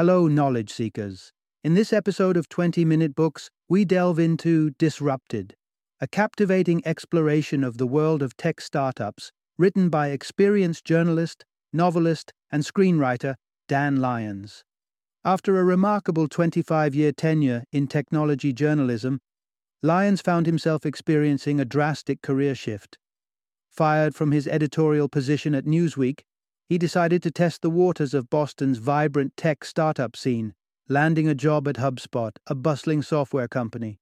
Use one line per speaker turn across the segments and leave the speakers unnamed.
Hello, knowledge seekers. In this episode of 20 Minute Books, we delve into Disrupted, a captivating exploration of the world of tech startups written by experienced journalist, novelist, and screenwriter Dan Lyons. After a remarkable 25 year tenure in technology journalism, Lyons found himself experiencing a drastic career shift. Fired from his editorial position at Newsweek, he decided to test the waters of Boston's vibrant tech startup scene, landing a job at HubSpot, a bustling software company.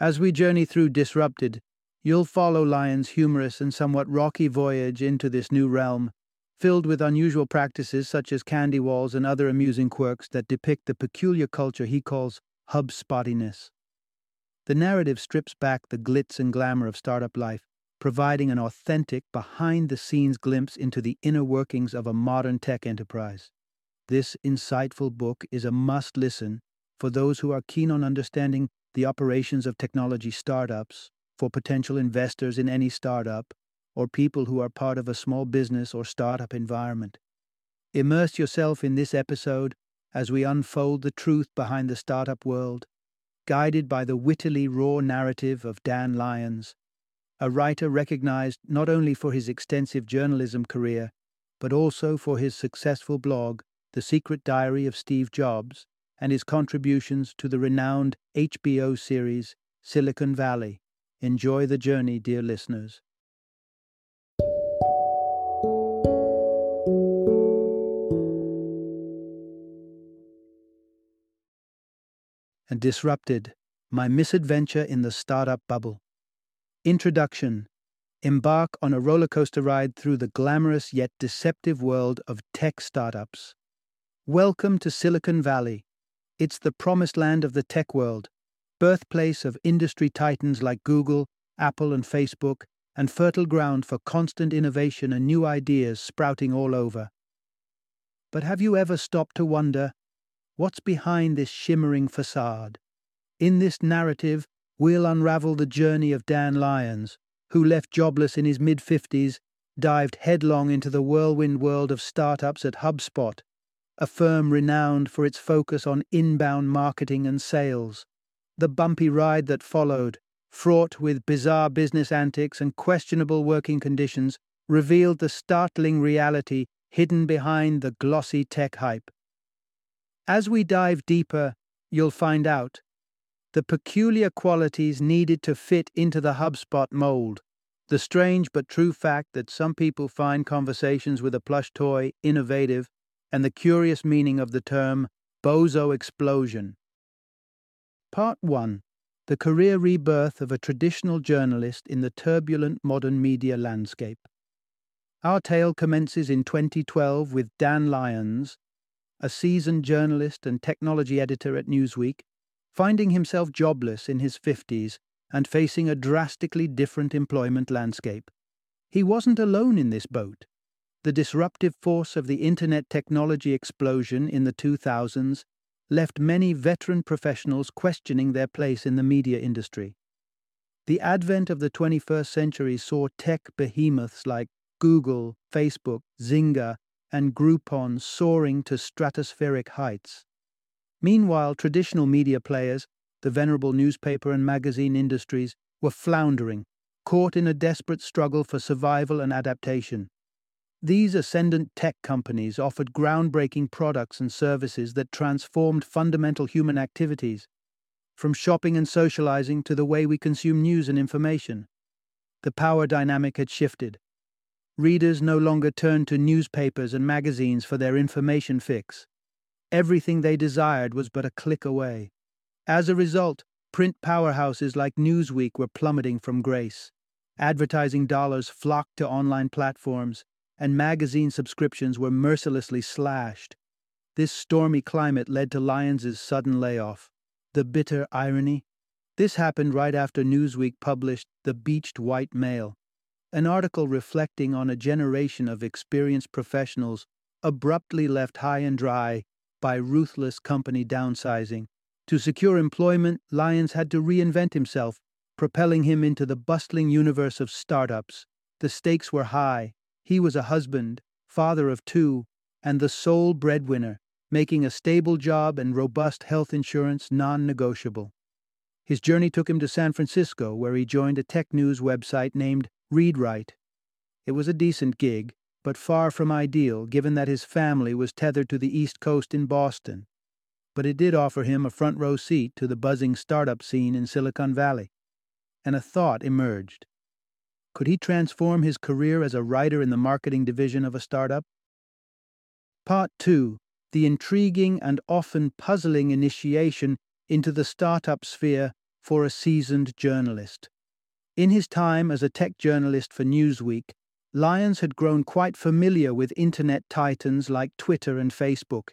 As we journey through Disrupted, you'll follow Lyons' humorous and somewhat rocky voyage into this new realm, filled with unusual practices such as candy walls and other amusing quirks that depict the peculiar culture he calls HubSpottiness. The narrative strips back the glitz and glamour of startup life, providing an authentic, behind the scenes glimpse into the inner workings of a modern tech enterprise. This insightful book is a must listen for those who are keen on understanding the operations of technology startups, for potential investors in any startup, or people who are part of a small business or startup environment. Immerse yourself in this episode as we unfold the truth behind the startup world, guided by the wittily raw narrative of Dan Lyons, a writer recognized not only for his extensive journalism career, but also for his successful blog, The Secret Diary of Steve Jobs, and his contributions to the renowned HBO series Silicon Valley. Enjoy the journey, dear listeners. And disrupted my misadventure in the startup bubble. Introduction Embark on a roller coaster ride through the glamorous yet deceptive world of tech startups. Welcome to Silicon Valley. It's the promised land of the tech world, birthplace of industry titans like Google, Apple, and Facebook, and fertile ground for constant innovation and new ideas sprouting all over. But have you ever stopped to wonder what's behind this shimmering facade? In this narrative, we'll unravel the journey of Dan Lyons, who left jobless in his mid 50s, dived headlong into the whirlwind world of startups at HubSpot, a firm renowned for its focus on inbound marketing and sales. The bumpy ride that followed, fraught with bizarre business antics and questionable working conditions, revealed the startling reality hidden behind the glossy tech hype. As we dive deeper, you'll find out the peculiar qualities needed to fit into the HubSpot mold, the strange but true fact that some people find conversations with a plush toy innovative, and the curious meaning of the term bozo explosion. Part 1 The career rebirth of a traditional journalist in the turbulent modern media landscape. Our tale commences in 2012 with Dan Lyons, a seasoned journalist and technology editor at Newsweek, finding himself jobless in his 50s and facing a drastically different employment landscape. He wasn't alone in this boat. The disruptive force of the internet technology explosion in the 2000s left many veteran professionals questioning their place in the media industry. The advent of the 21st century saw tech behemoths like Google, Facebook, Zynga, and Groupon soaring to stratospheric heights. Meanwhile, traditional media players, the venerable newspaper and magazine industries, were floundering, caught in a desperate struggle for survival and adaptation. These ascendant tech companies offered groundbreaking products and services that transformed fundamental human activities, from shopping and socializing to the way we consume news and information. The power dynamic had shifted. Readers no longer turned to newspapers and magazines for their information fix. Everything they desired was but a click away. As a result, print powerhouses like Newsweek were plummeting from grace. Advertising dollars flocked to online platforms, and magazine subscriptions were mercilessly slashed. This stormy climate led to Lyons's sudden layoff. The bitter irony? This happened right after Newsweek published The Beached White Male, an article reflecting on a generation of experienced professionals abruptly left high and dry by ruthless company downsizing. To secure employment, Lyons had to reinvent himself, propelling him into the bustling universe of startups. The stakes were high. He was a husband, father of two, and the sole breadwinner, making a stable job and robust health insurance non negotiable. His journey took him to San Francisco, where he joined a tech news website named ReadWrite. It was a decent gig, but far from ideal given that his family was tethered to the East Coast in Boston. But it did offer him a front row seat to the buzzing startup scene in Silicon Valley. And a thought emerged. Could he transform his career as a writer in the marketing division of a startup? Part 2 The intriguing and often puzzling initiation into the startup sphere for a seasoned journalist. In his time as a tech journalist for Newsweek, Lyons had grown quite familiar with internet titans like Twitter and Facebook.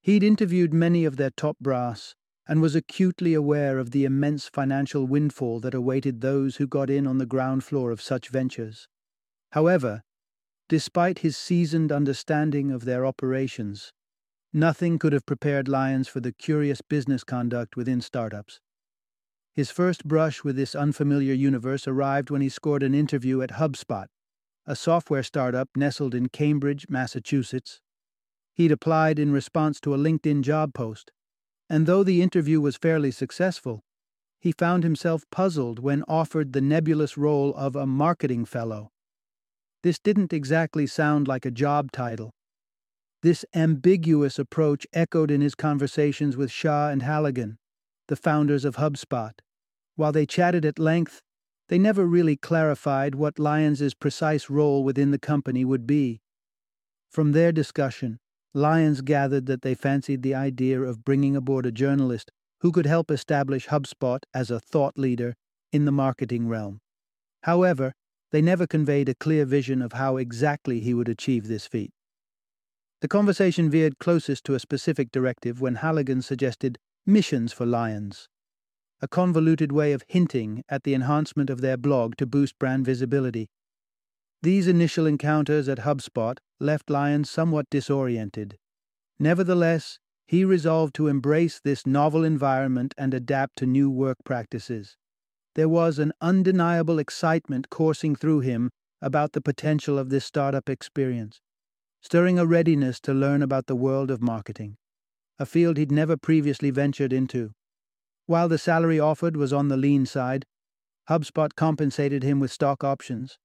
He'd interviewed many of their top brass and was acutely aware of the immense financial windfall that awaited those who got in on the ground floor of such ventures. However, despite his seasoned understanding of their operations, nothing could have prepared Lyons for the curious business conduct within startups. His first brush with this unfamiliar universe arrived when he scored an interview at HubSpot, a software startup nestled in Cambridge, Massachusetts. He'd applied in response to a LinkedIn job post, and though the interview was fairly successful, he found himself puzzled when offered the nebulous role of a marketing fellow. This didn't exactly sound like a job title. This ambiguous approach echoed in his conversations with Shah and Halligan, the founders of HubSpot. While they chatted at length, they never really clarified what Lyons's precise role within the company would be. From their discussion, Lyons gathered that they fancied the idea of bringing aboard a journalist who could help establish HubSpot as a thought leader in the marketing realm. However, they never conveyed a clear vision of how exactly he would achieve this feat. The conversation veered closest to a specific directive when Halligan suggested missions for Lyons a convoluted way of hinting at the enhancement of their blog to boost brand visibility. These initial encounters at HubSpot left Lyons somewhat disoriented. Nevertheless, he resolved to embrace this novel environment and adapt to new work practices. There was an undeniable excitement coursing through him about the potential of this startup experience, stirring a readiness to learn about the world of marketing, a field he'd never previously ventured into. While the salary offered was on the lean side, HubSpot compensated him with stock options,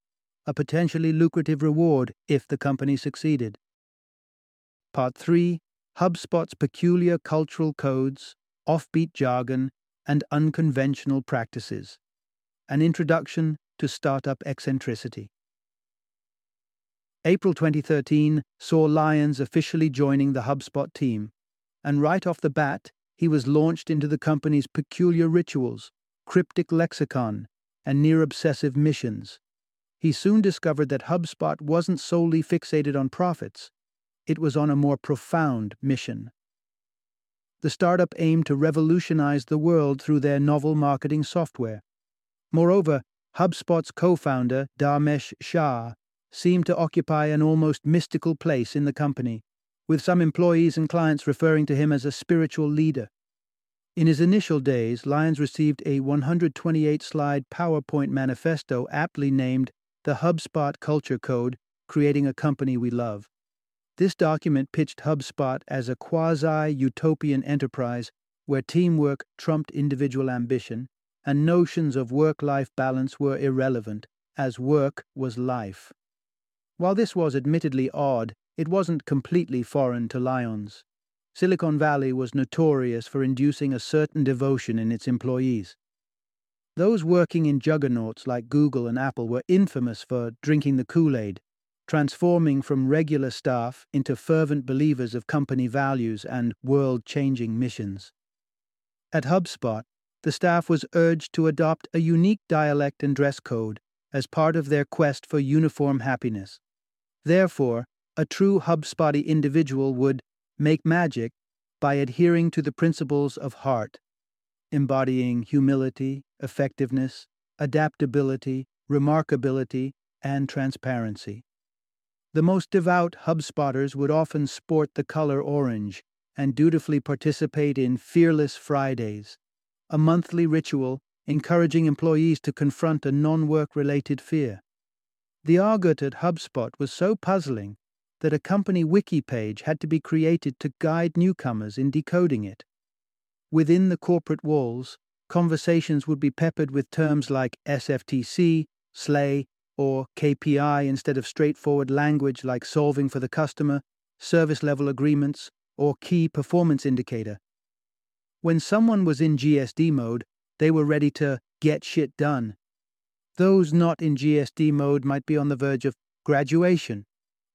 a potentially lucrative reward if the company succeeded. Part 3 HubSpot's peculiar cultural codes, offbeat jargon, and unconventional practices. An introduction to startup eccentricity. April 2013 saw Lyons officially joining the HubSpot team, and right off the bat, he was launched into the company's peculiar rituals, cryptic lexicon, and near obsessive missions. He soon discovered that HubSpot wasn't solely fixated on profits, it was on a more profound mission. The startup aimed to revolutionize the world through their novel marketing software. Moreover, HubSpot's co founder, Dharmesh Shah, seemed to occupy an almost mystical place in the company, with some employees and clients referring to him as a spiritual leader. In his initial days, Lyons received a 128 slide PowerPoint manifesto aptly named The HubSpot Culture Code Creating a Company We Love. This document pitched HubSpot as a quasi utopian enterprise where teamwork trumped individual ambition and notions of work life balance were irrelevant, as work was life. While this was admittedly odd, it wasn't completely foreign to Lyons. Silicon Valley was notorious for inducing a certain devotion in its employees. Those working in juggernauts like Google and Apple were infamous for drinking the Kool Aid, transforming from regular staff into fervent believers of company values and world changing missions. At HubSpot, the staff was urged to adopt a unique dialect and dress code as part of their quest for uniform happiness. Therefore, a true HubSpotty individual would make magic by adhering to the principles of heart, embodying humility, effectiveness, adaptability, remarkability, and transparency. The most devout HubSpotters would often sport the color orange and dutifully participate in Fearless Fridays, a monthly ritual encouraging employees to confront a non work related fear. The argot at HubSpot was so puzzling that a company wiki page had to be created to guide newcomers in decoding it. Within the corporate walls, conversations would be peppered with terms like SFTC, SLAY, or KPI instead of straightforward language like solving for the customer, service level agreements, or key performance indicator. When someone was in GSD mode, they were ready to get shit done. Those not in GSD mode might be on the verge of graduation,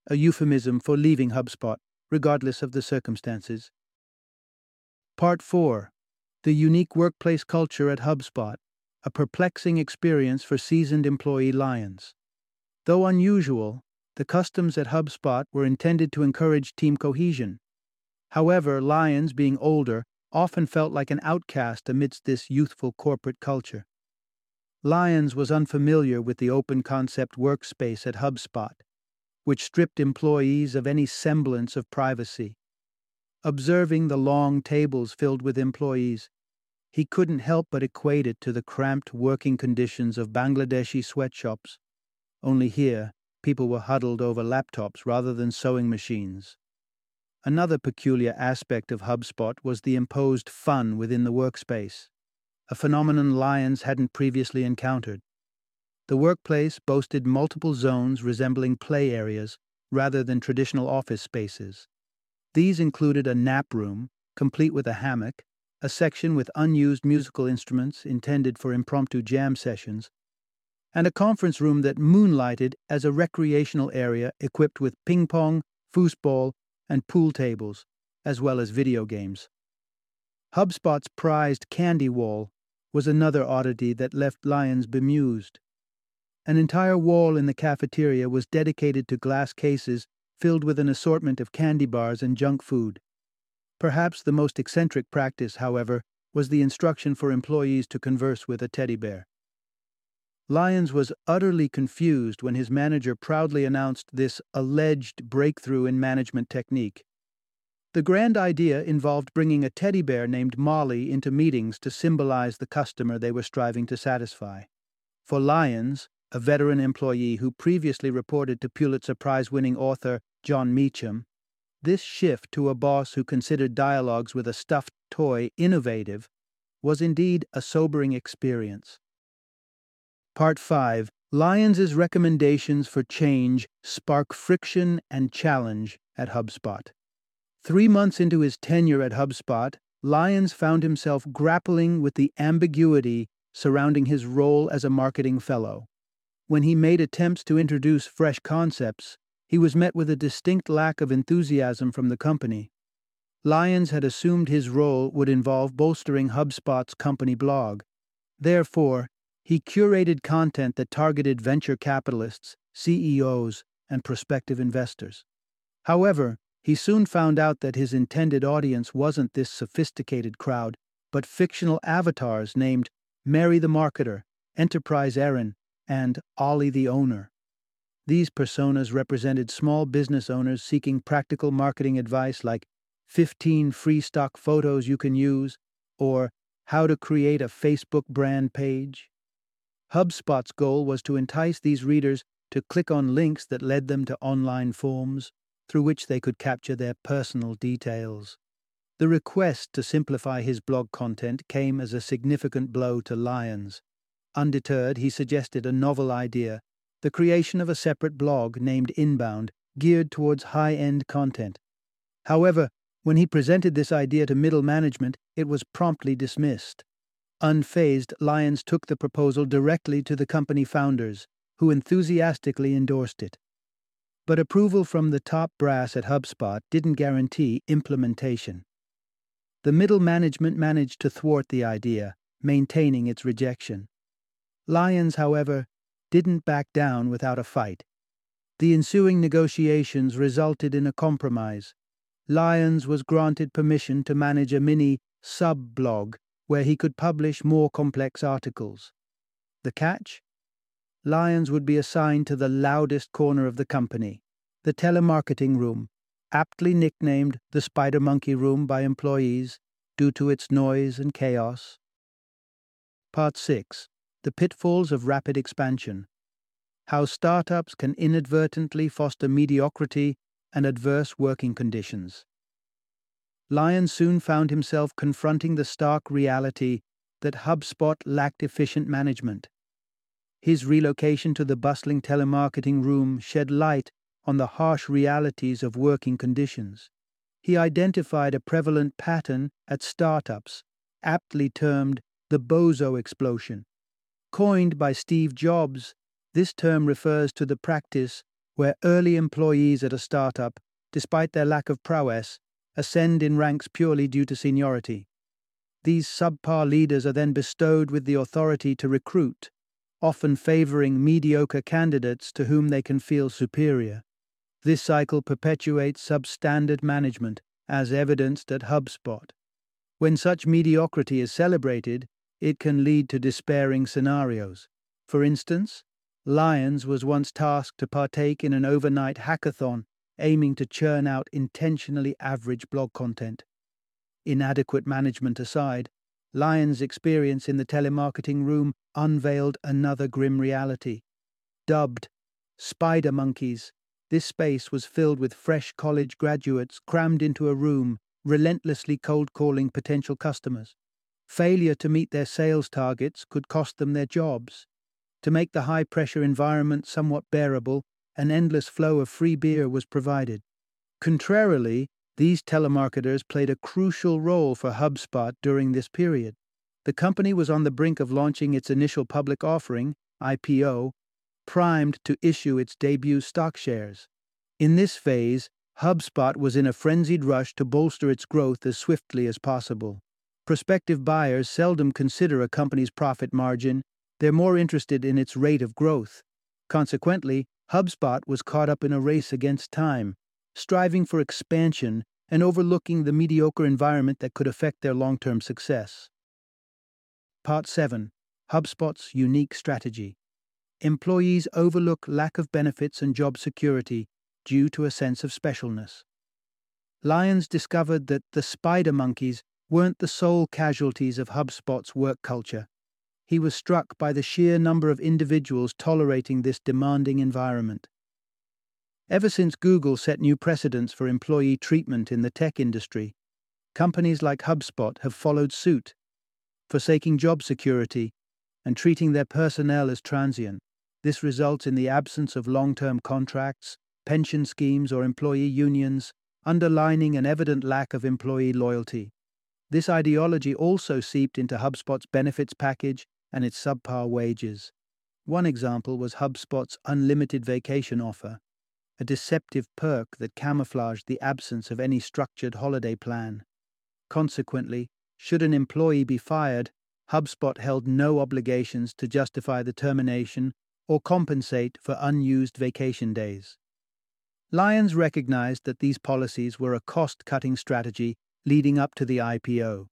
a euphemism for leaving HubSpot, regardless of the circumstances. Part 4 The Unique Workplace Culture at HubSpot, a perplexing experience for seasoned employee Lyons. Though unusual, the customs at HubSpot were intended to encourage team cohesion. However, Lyons, being older, often felt like an outcast amidst this youthful corporate culture. Lyons was unfamiliar with the open concept workspace at HubSpot, which stripped employees of any semblance of privacy. Observing the long tables filled with employees, he couldn't help but equate it to the cramped working conditions of Bangladeshi sweatshops. Only here, people were huddled over laptops rather than sewing machines. Another peculiar aspect of HubSpot was the imposed fun within the workspace, a phenomenon Lyons hadn't previously encountered. The workplace boasted multiple zones resembling play areas rather than traditional office spaces. These included a nap room, complete with a hammock, a section with unused musical instruments intended for impromptu jam sessions, and a conference room that moonlighted as a recreational area equipped with ping pong, foosball, and pool tables, as well as video games. HubSpot's prized candy wall was another oddity that left Lyons bemused. An entire wall in the cafeteria was dedicated to glass cases filled with an assortment of candy bars and junk food. Perhaps the most eccentric practice, however, was the instruction for employees to converse with a teddy bear. Lyons was utterly confused when his manager proudly announced this alleged breakthrough in management technique. The grand idea involved bringing a teddy bear named Molly into meetings to symbolize the customer they were striving to satisfy. For Lyons, a veteran employee who previously reported to Pulitzer Prize winning author Jon Meacham, this shift to a boss who considered dialogues with a stuffed toy innovative was indeed a sobering experience. Part 5 Lyons' recommendations for change spark friction and challenge at HubSpot. Three months into his tenure at HubSpot, Lyons found himself grappling with the ambiguity surrounding his role as a marketing fellow. When he made attempts to introduce fresh concepts, he was met with a distinct lack of enthusiasm from the company. Lyons had assumed his role would involve bolstering HubSpot's company blog. Therefore, he curated content that targeted venture capitalists, CEOs, and prospective investors. However, he soon found out that his intended audience wasn't this sophisticated crowd, but fictional avatars named Mary the Marketer, Enterprise Erin, and Ollie the Owner. These personas represented small business owners seeking practical marketing advice like 15 free stock photos you can use or how to create a Facebook brand page. HubSpot's goal was to entice these readers to click on links that led them to online forms through which they could capture their personal details. The request to simplify his blog content came as a significant blow to Lyons. Undeterred, he suggested a novel idea the creation of a separate blog named Inbound, geared towards high end content. However, when he presented this idea to middle management, it was promptly dismissed. Unfazed, Lyons took the proposal directly to the company founders, who enthusiastically endorsed it. But approval from the top brass at HubSpot didn't guarantee implementation. The middle management managed to thwart the idea, maintaining its rejection. Lyons, however, didn't back down without a fight. The ensuing negotiations resulted in a compromise. Lyons was granted permission to manage a mini sub blog where he could publish more complex articles. The catch? Lyons would be assigned to the loudest corner of the company, the telemarketing room, aptly nicknamed the Spider Monkey Room by employees due to its noise and chaos. Part 6 The Pitfalls of Rapid Expansion How Startups Can Inadvertently Foster Mediocrity and adverse working conditions. Lyons soon found himself confronting the stark reality that HubSpot lacked efficient management. His relocation to the bustling telemarketing room shed light on the harsh realities of working conditions. He identified a prevalent pattern at startups, aptly termed the bozo explosion. Coined by Steve Jobs, this term refers to the practice where early employees at a startup, despite their lack of prowess, ascend in ranks purely due to seniority. These subpar leaders are then bestowed with the authority to recruit, often favoring mediocre candidates to whom they can feel superior. This cycle perpetuates substandard management, as evidenced at HubSpot. When such mediocrity is celebrated, it can lead to despairing scenarios. For instance, Lyons was once tasked to partake in an overnight hackathon aiming to churn out intentionally average blog content. Inadequate management aside, Lyons' experience in the telemarketing room unveiled another grim reality. Dubbed Spider Monkeys, this space was filled with fresh college graduates crammed into a room, relentlessly cold calling potential customers. Failure to meet their sales targets could cost them their jobs. To make the high pressure environment somewhat bearable, an endless flow of free beer was provided. Contrarily, these telemarketers played a crucial role for HubSpot during this period. The company was on the brink of launching its initial public offering, IPO, primed to issue its debut stock shares. In this phase, HubSpot was in a frenzied rush to bolster its growth as swiftly as possible. Prospective buyers seldom consider a company's profit margin, they're more interested in its rate of growth. Consequently, HubSpot was caught up in a race against time, striving for expansion and overlooking the mediocre environment that could affect their long term success. Part 7 HubSpot's Unique Strategy Employees overlook lack of benefits and job security due to a sense of specialness. Lyons discovered that the spider monkeys weren't the sole casualties of HubSpot's work culture he was struck by the sheer number of individuals tolerating this demanding environment. Ever since Google set new precedents for employee treatment in the tech industry, companies like HubSpot have followed suit, forsaking job security and treating their personnel as transient. This results in the absence of long term contracts, pension schemes, or employee unions, underlining an evident lack of employee loyalty. This ideology also seeped into HubSpot's benefits package and its subpar wages. One example was HubSpot's unlimited vacation offer, a deceptive perk that camouflaged the absence of any structured holiday plan. Consequently, should an employee be fired, HubSpot held no obligations to justify the termination or compensate for unused vacation days. Lyons recognized that these policies were a cost cutting strategy leading up to the IPO.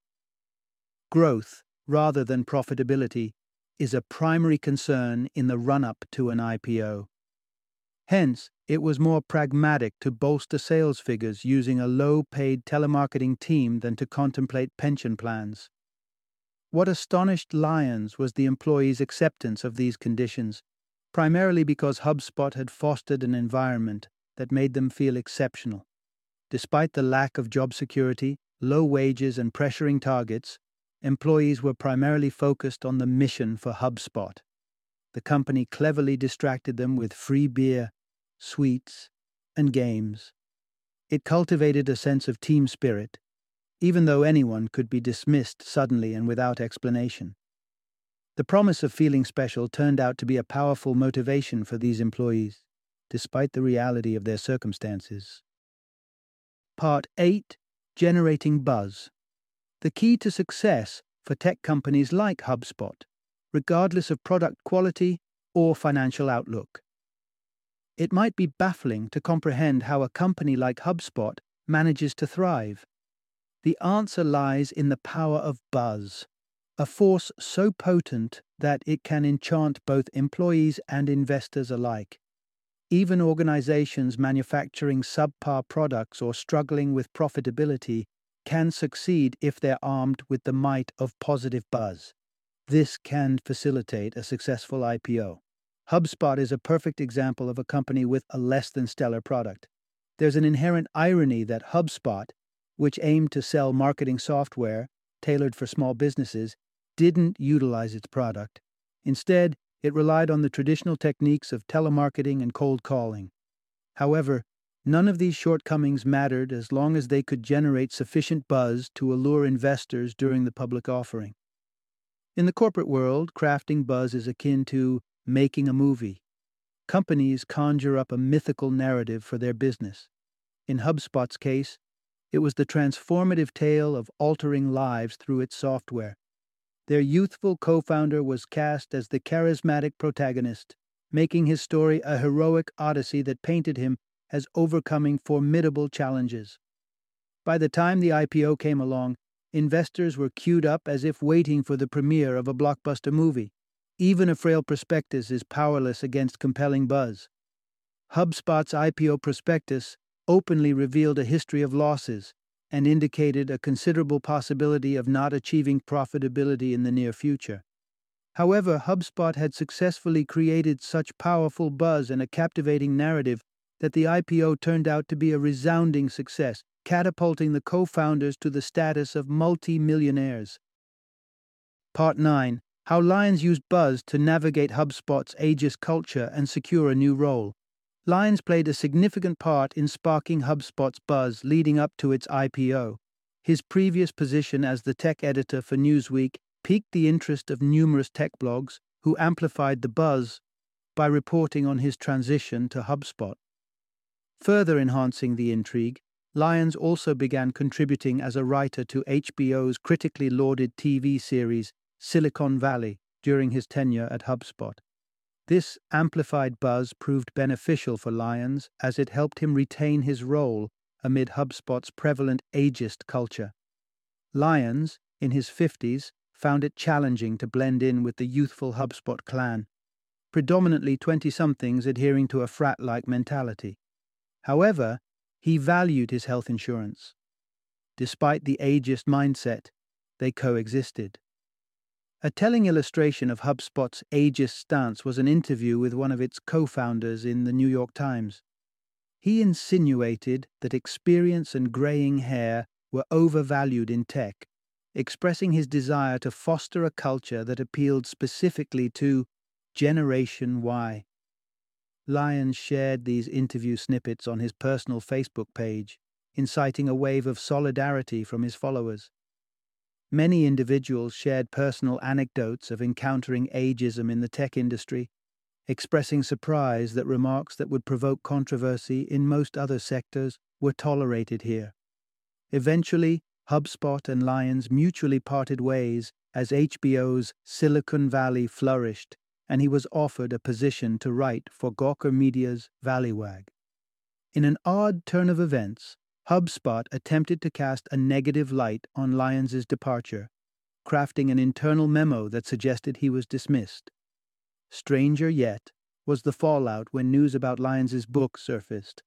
Growth, rather than profitability, is a primary concern in the run up to an IPO. Hence, it was more pragmatic to bolster sales figures using a low paid telemarketing team than to contemplate pension plans. What astonished Lyons was the employees' acceptance of these conditions, primarily because HubSpot had fostered an environment that made them feel exceptional. Despite the lack of job security, low wages, and pressuring targets, employees were primarily focused on the mission for HubSpot. The company cleverly distracted them with free beer, sweets, and games. It cultivated a sense of team spirit, even though anyone could be dismissed suddenly and without explanation. The promise of feeling special turned out to be a powerful motivation for these employees, despite the reality of their circumstances. Part 8 Generating Buzz the key to success for tech companies like HubSpot, regardless of product quality or financial outlook. It might be baffling to comprehend how a company like HubSpot manages to thrive. The answer lies in the power of buzz, a force so potent that it can enchant both employees and investors alike. Even organizations manufacturing subpar products or struggling with profitability can succeed if they're armed with the might of positive buzz. This can facilitate a successful IPO. HubSpot is a perfect example of a company with a less than stellar product. there's an inherent irony that HubSpot, which aimed to sell marketing software tailored for small businesses, didn't utilize its product. Instead, it relied on the traditional techniques of telemarketing and cold calling. However, none of these shortcomings mattered as long as they could generate sufficient buzz to allure investors during the public offering. In the corporate world, crafting buzz is akin to making a movie. Companies conjure up a mythical narrative for their business. In HubSpot's case, it was the transformative tale of altering lives through its software. Their youthful co founder was cast as the charismatic protagonist, making his story a heroic odyssey that painted him as overcoming formidable challenges. By the time the IPO came along, investors were queued up as if waiting for the premiere of a blockbuster movie. Even a frail prospectus is powerless against compelling buzz. HubSpot's IPO prospectus openly revealed a history of losses and indicated a considerable possibility of not achieving profitability in the near future. However, HubSpot had successfully created such powerful buzz and a captivating narrative that the IPO turned out to be a resounding success, catapulting the co founders to the status of multi millionaires. Part 9 How Lyons Used Buzz to Navigate HubSpot's ageist culture and secure a new role. Lyons played a significant part in sparking HubSpot's buzz leading up to its IPO. His previous position as the tech editor for Newsweek piqued the interest of numerous tech blogs who amplified the buzz by reporting on his transition to HubSpot. Further enhancing the intrigue, Lyons also began contributing as a writer to HBO's critically lauded TV series Silicon Valley during his tenure at HubSpot. This amplified buzz proved beneficial for Lyons as it helped him retain his role amid HubSpot's prevalent ageist culture. Lyons, in his 50s, found it challenging to blend in with the youthful HubSpot clan, predominantly 20 somethings adhering to a frat like mentality. However, he valued his health insurance. Despite the ageist mindset, they coexisted. A telling illustration of HubSpot's ageist stance was an interview with one of its co founders in the New York Times. He insinuated that experience and graying hair were overvalued in tech, expressing his desire to foster a culture that appealed specifically to Generation Y. Lyons shared these interview snippets on his personal Facebook page, inciting a wave of solidarity from his followers. Many individuals shared personal anecdotes of encountering ageism in the tech industry, expressing surprise that remarks that would provoke controversy in most other sectors were tolerated here. Eventually, HubSpot and Lyons mutually parted ways as HBO's Silicon Valley flourished and he was offered a position to write for Gawker Media's Valleywag. In an odd turn of events, HubSpot attempted to cast a negative light on Lyons's departure, crafting an internal memo that suggested he was dismissed. Stranger yet was the fallout when news about Lyons's book surfaced.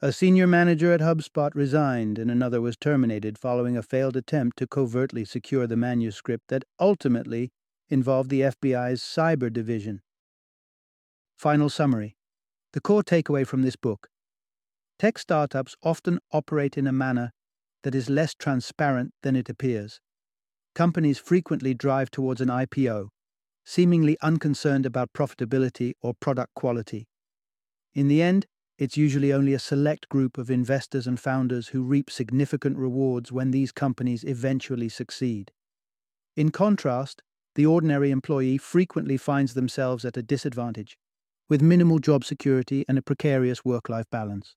A senior manager at HubSpot resigned and another was terminated following a failed attempt to covertly secure the manuscript that ultimately involved the FBI's cyber division. Final summary The core takeaway from this book tech startups often operate in a manner that is less transparent than it appears. Companies frequently drive towards an IPO, seemingly unconcerned about profitability or product quality. In the end, it's usually only a select group of investors and founders who reap significant rewards when these companies eventually succeed. In contrast, the ordinary employee frequently finds themselves at a disadvantage, with minimal job security and a precarious work life balance.